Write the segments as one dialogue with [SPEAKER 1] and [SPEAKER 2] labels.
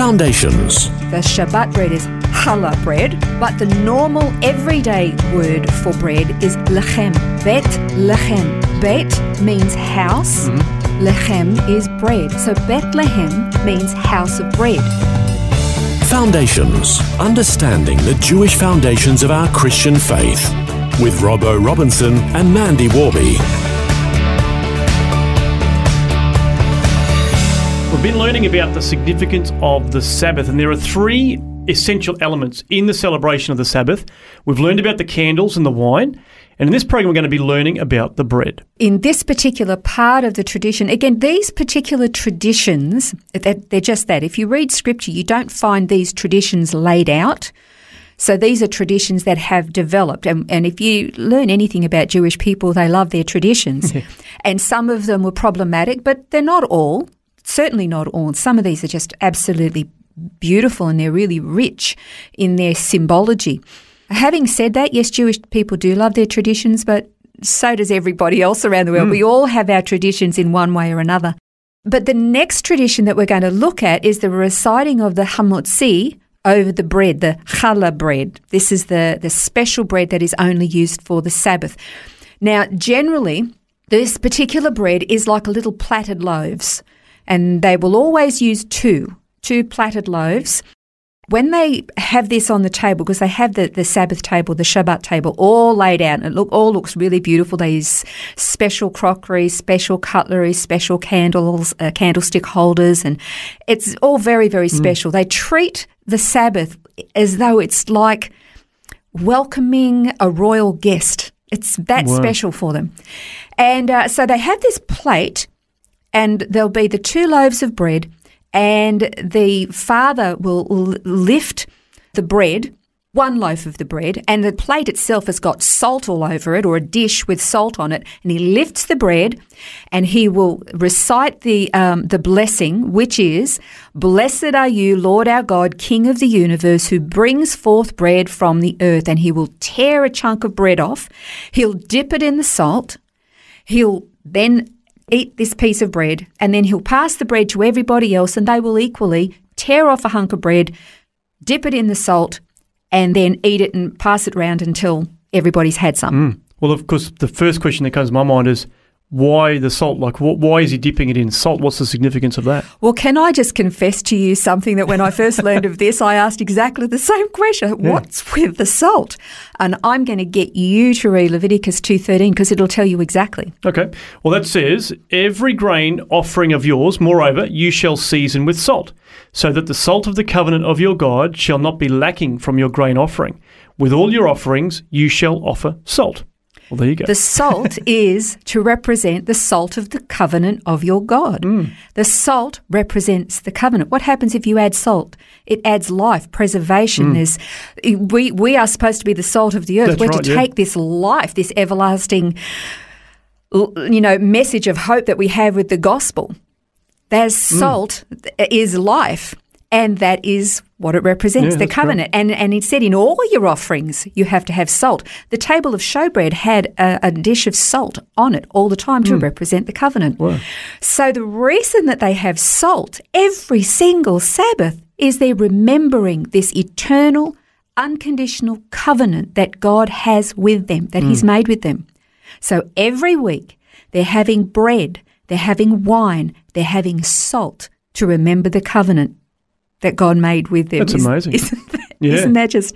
[SPEAKER 1] Foundations.
[SPEAKER 2] The Shabbat bread is challah bread, but the normal everyday word for bread is lechem. Bet lechem. Bet means house. Mm-hmm. Lechem is bread. So Bethlehem means house of bread.
[SPEAKER 1] Foundations. Understanding the Jewish foundations of our Christian faith. With Robbo Robinson and Mandy Warby.
[SPEAKER 3] We've been learning about the significance of the Sabbath, and there are three essential elements in the celebration of the Sabbath. We've learned about the candles and the wine, and in this program, we're going to be learning about the bread.
[SPEAKER 2] In this particular part of the tradition, again, these particular traditions, they're they're just that. If you read scripture, you don't find these traditions laid out. So these are traditions that have developed. And, and if you learn anything about Jewish people, they love their traditions. and some of them were problematic, but they're not all. Certainly not all. Some of these are just absolutely beautiful and they're really rich in their symbology. Having said that, yes, Jewish people do love their traditions, but so does everybody else around the world. Hmm. We all have our traditions in one way or another. But the next tradition that we're going to look at is the reciting of the hamotzi over the bread, the challah bread. This is the, the special bread that is only used for the Sabbath. Now, generally, this particular bread is like a little plaited loaves, and they will always use two, two plaited loaves. When they have this on the table, because they have the, the Sabbath table, the Shabbat table, all laid out, and it look all looks really beautiful. They use special crockery, special cutlery, special candles, uh, candlestick holders, and it's all very, very special. They treat the Sabbath as though it's like welcoming a royal guest. It's that special for them. And uh, so they have this plate, and there'll be the two loaves of bread, and the father will lift the bread, one loaf of the bread, and the plate itself has got salt all over it, or a dish with salt on it, and he lifts the bread, and he will recite the um, the blessing, which is, "Blessed are you, Lord our God, King of the universe, who brings forth bread from the earth." And he will tear a chunk of bread off, he'll dip it in the salt, he'll then eat this piece of bread, and then he'll pass the bread to everybody else, and they will equally tear off a hunk of bread, dip it in the salt, and then eat it and pass it around until everybody's had some. Mm.
[SPEAKER 3] Well, of course, the first question that comes to my mind is why the salt? Like, wh- why is he dipping it in salt? What's the significance of that?
[SPEAKER 2] Well, can I just confess to you something that when I first learned of this, I asked exactly the same question. What's with the salt? And I'm going to get you to read Leviticus 2.13 because it'll tell you exactly.
[SPEAKER 3] Okay. Well, that says, Every grain offering of yours, moreover, you shall season with salt, so that the salt of the covenant of your God shall not be lacking from your grain offering. With all your offerings, you shall offer salt. Well, there you go.
[SPEAKER 2] The salt is to represent the salt of the covenant of your God.
[SPEAKER 3] Mm.
[SPEAKER 2] The salt represents the covenant. What happens if you add salt? It adds life, preservation. There's, we, we are supposed to be the salt of the earth.
[SPEAKER 3] Mm. That's
[SPEAKER 2] We're
[SPEAKER 3] right,
[SPEAKER 2] to
[SPEAKER 3] yeah.
[SPEAKER 2] take this life, this everlasting, you know, message of hope that we have with the gospel. There's
[SPEAKER 3] Mm.
[SPEAKER 2] salt is life. And that is what it represents,
[SPEAKER 3] Yeah,
[SPEAKER 2] the
[SPEAKER 3] that's
[SPEAKER 2] covenant. And and it said in all your offerings you have to have salt. The table of showbread had a, a dish of salt on it all the time to hmm. represent the covenant. So the reason that they have salt every single Sabbath is they're remembering this eternal, unconditional covenant that God has with them, that He's hmm. made with them. So every week they're having bread, they're having wine, they're having salt to remember the covenant that God made with them.
[SPEAKER 3] That's
[SPEAKER 2] Is-
[SPEAKER 3] amazing.
[SPEAKER 2] Isn't that,
[SPEAKER 3] Yeah.
[SPEAKER 2] not that just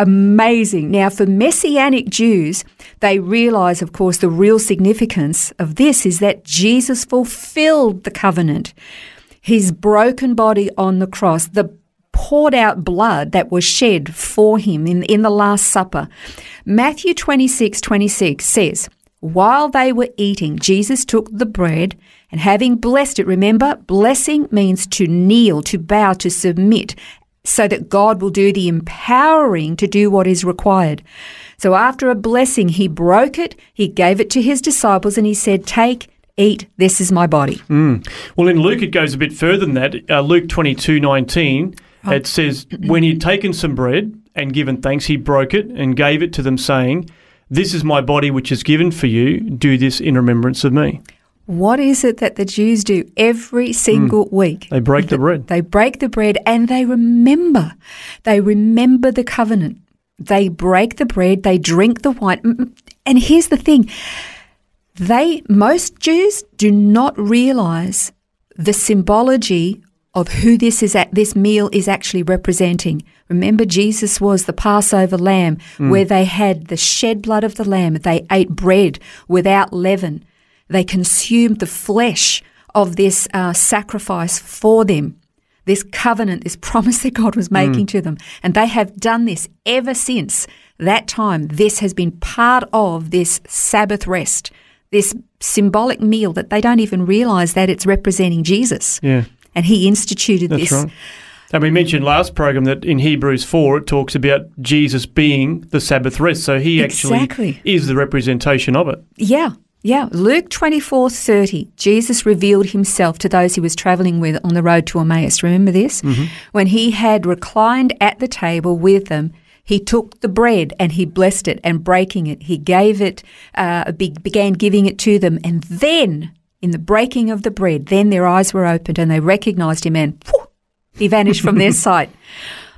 [SPEAKER 2] amazing? Now, for Messianic Jews, they realize, of course, the real significance of this is that Jesus fulfilled the covenant. His broken body on the cross, the poured out blood that was shed for him in, in the Last Supper. Matthew 26 26 says, While they were eating, Jesus took the bread And having blessed it, remember, blessing means to kneel, to bow, to submit, so that God will do the empowering to do what is required. So after a blessing, he broke it, he gave it to his disciples, and he said, Take, eat, this is my body.
[SPEAKER 3] Well, in Luke, it goes a bit further than that. Uh, Luke twenty two nineteen, it says, When he'd taken some bread and given thanks, he broke it and gave it to them, saying, This is my body which is given for you. Do this in remembrance of me.
[SPEAKER 2] What is it that the Jews do every single week?
[SPEAKER 3] They break the bread.
[SPEAKER 2] They break the bread and they remember. They remember the covenant. They break the bread, they drink the wine. Mm, mm. And here's the thing they, most Jews, do not realize the symbology of who this is at this meal is actually representing. Remember, Jesus was the Passover lamb where they had the shed blood of the lamb. They ate bread without leaven. They consumed the flesh of this uh, sacrifice for them, this covenant, this promise that God was making to them. And they have done this ever since that time. This has been part of this Sabbath rest, this symbolic meal that they don't even realize that it's representing Jesus.
[SPEAKER 3] Yeah.
[SPEAKER 2] And he instituted
[SPEAKER 3] That's
[SPEAKER 2] this.
[SPEAKER 3] right. And we mentioned last program that in Hebrews 4 it talks about Jesus being the Sabbath rest. So he actually
[SPEAKER 2] Exactly.
[SPEAKER 3] is the representation of it.
[SPEAKER 2] Yeah, yeah. Luke twenty four thirty. Jesus revealed himself to those he was traveling with on the road to Emmaus. Remember this? When he had reclined at the table with them, he took the bread and he blessed it, and breaking it, he gave it, uh, be- began giving it to them. And then, in the breaking of the bread, then their eyes were opened and they recognized him, and whew, he vanished from their sight.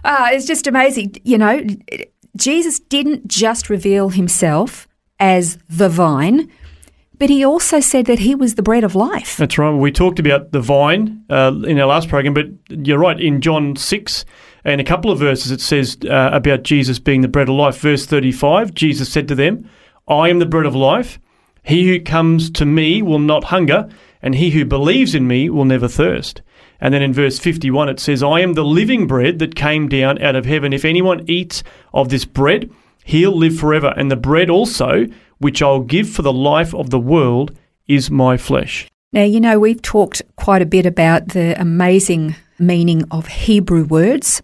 [SPEAKER 2] Ah, it's just amazing. You know, Jesus didn't just reveal himself as the vine, but he also said that he was the bread of life.
[SPEAKER 3] That's right. We talked about the vine uh, in our last program, but you're right. In John 6 and a couple of verses, it says uh, about Jesus being the bread of life. Verse 35 Jesus said to them, I am the bread of life. He who comes to me will not hunger, and he who believes in me will never thirst. And then in verse 51, it says, I am the living bread that came down out of heaven. If anyone eats of this bread, he'll live forever. And the bread also, which I'll give for the life of the world, is my flesh.
[SPEAKER 2] Now, you know, we've talked quite a bit about the amazing meaning of Hebrew words.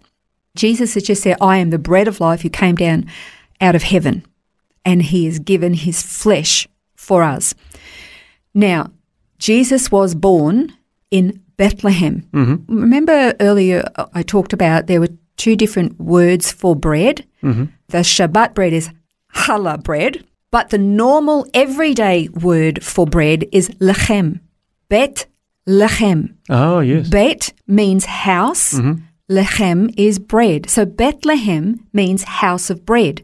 [SPEAKER 2] Jesus has just said, I am the bread of life who came down out of heaven, and he has given his flesh for us. Now, Jesus was born in Bethlehem. Mm-hmm. Remember earlier uh, I talked about there were two different words for bread. Mm-hmm. The Shabbat bread is challah bread, but the normal everyday word for bread is lechem. Bet lechem.
[SPEAKER 3] Oh, yes.
[SPEAKER 2] Bet means house. Mm-hmm. Lechem is bread. So Bethlehem means house of bread.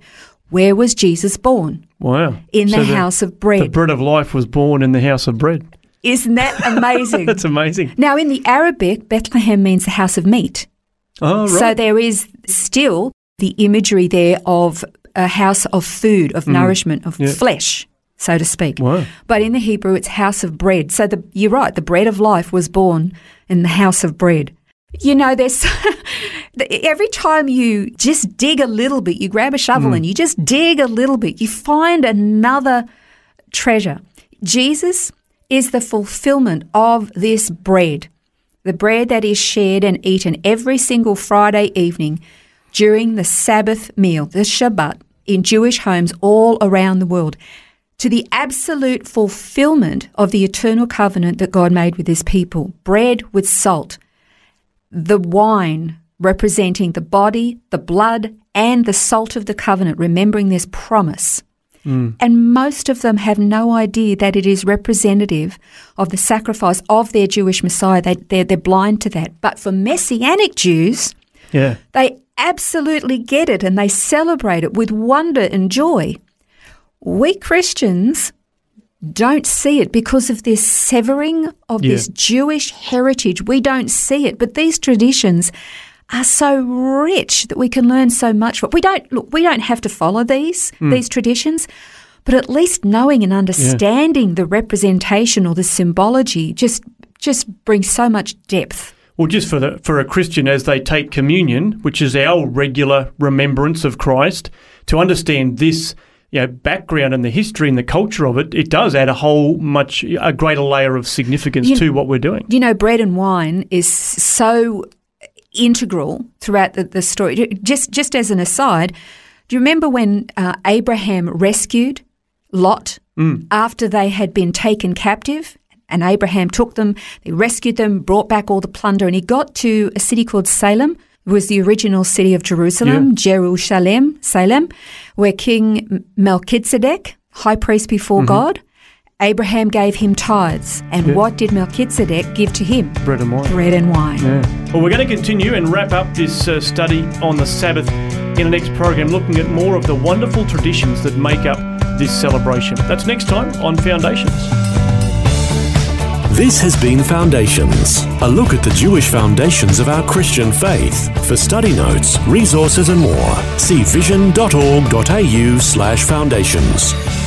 [SPEAKER 2] Where was Jesus born?
[SPEAKER 3] wow.
[SPEAKER 2] In
[SPEAKER 3] So
[SPEAKER 2] the house of bread.
[SPEAKER 3] The bread of life was born in the house of bread.
[SPEAKER 2] Isn't that amazing?
[SPEAKER 3] That's amazing.
[SPEAKER 2] now, in the Arabic, Bethlehem means the house of meat.
[SPEAKER 3] Oh, right.
[SPEAKER 2] So there is still the imagery there of a house of food, of nourishment, of
[SPEAKER 3] Mm. Yeah.
[SPEAKER 2] flesh, so to speak.
[SPEAKER 3] Wow.
[SPEAKER 2] But in the Hebrew, it's house of bread. So the, you're right, the bread of life was born in the house of bread. You know, there's every time you just dig a little bit, you grab a shovel
[SPEAKER 3] Mm.
[SPEAKER 2] and you just dig a little bit, you find another treasure. Jesus is the fulfillment of this bread, the bread that is shared and eaten every single Friday evening during the Sabbath meal, the Shabbat, in Jewish homes all around the world, to the absolute fulfillment of the eternal covenant that God made with his people bread with salt, the wine representing the body, the blood, and the salt of the covenant, remembering this promise. Mm. And most of them have no idea that it is representative of the sacrifice of their Jewish Messiah. They, they're, they're blind to that. But for Messianic Jews,
[SPEAKER 3] yeah.
[SPEAKER 2] they absolutely get it and they celebrate it with wonder and joy. We Christians don't see it because of this severing of
[SPEAKER 3] Yeah.
[SPEAKER 2] this Jewish heritage. We don't see it, but these traditions are so rich that we can learn so much from. We don't look. We don't have to follow these hmm. these traditions, but at least knowing and understanding the representation or the symbology just just brings so much depth.
[SPEAKER 3] Well, just for the for a Christian as they take communion, which is our regular remembrance of Christ, to understand this you know, background and the history and the culture of it, it does add a whole much a greater layer of significance
[SPEAKER 2] You-
[SPEAKER 3] to what we're doing.
[SPEAKER 2] You know, bread and wine is so integral throughout the, the story. Just just as an aside, do you remember when uh, Abraham rescued Lot after they had been taken captive? And Abraham took them, they rescued them, brought back all the plunder, and he got to a city called Salem. Was the original city of Jerusalem, Jerusalem, Salem, where King Melchizedek, high priest before God, Abraham gave him tithes. And
[SPEAKER 3] Yeah.
[SPEAKER 2] what did Melchizedek give to him?
[SPEAKER 3] Bread and wine.
[SPEAKER 2] Bread and wine.
[SPEAKER 3] Yeah. Well, we're going to continue and wrap up this uh, study on the Sabbath in the next program, looking at more of the wonderful traditions that make up this celebration. That's next time on Foundations.
[SPEAKER 1] This has been Foundations, a look at the Jewish foundations of our Christian faith. For study notes, resources, and more, see vision.org.au slash foundations.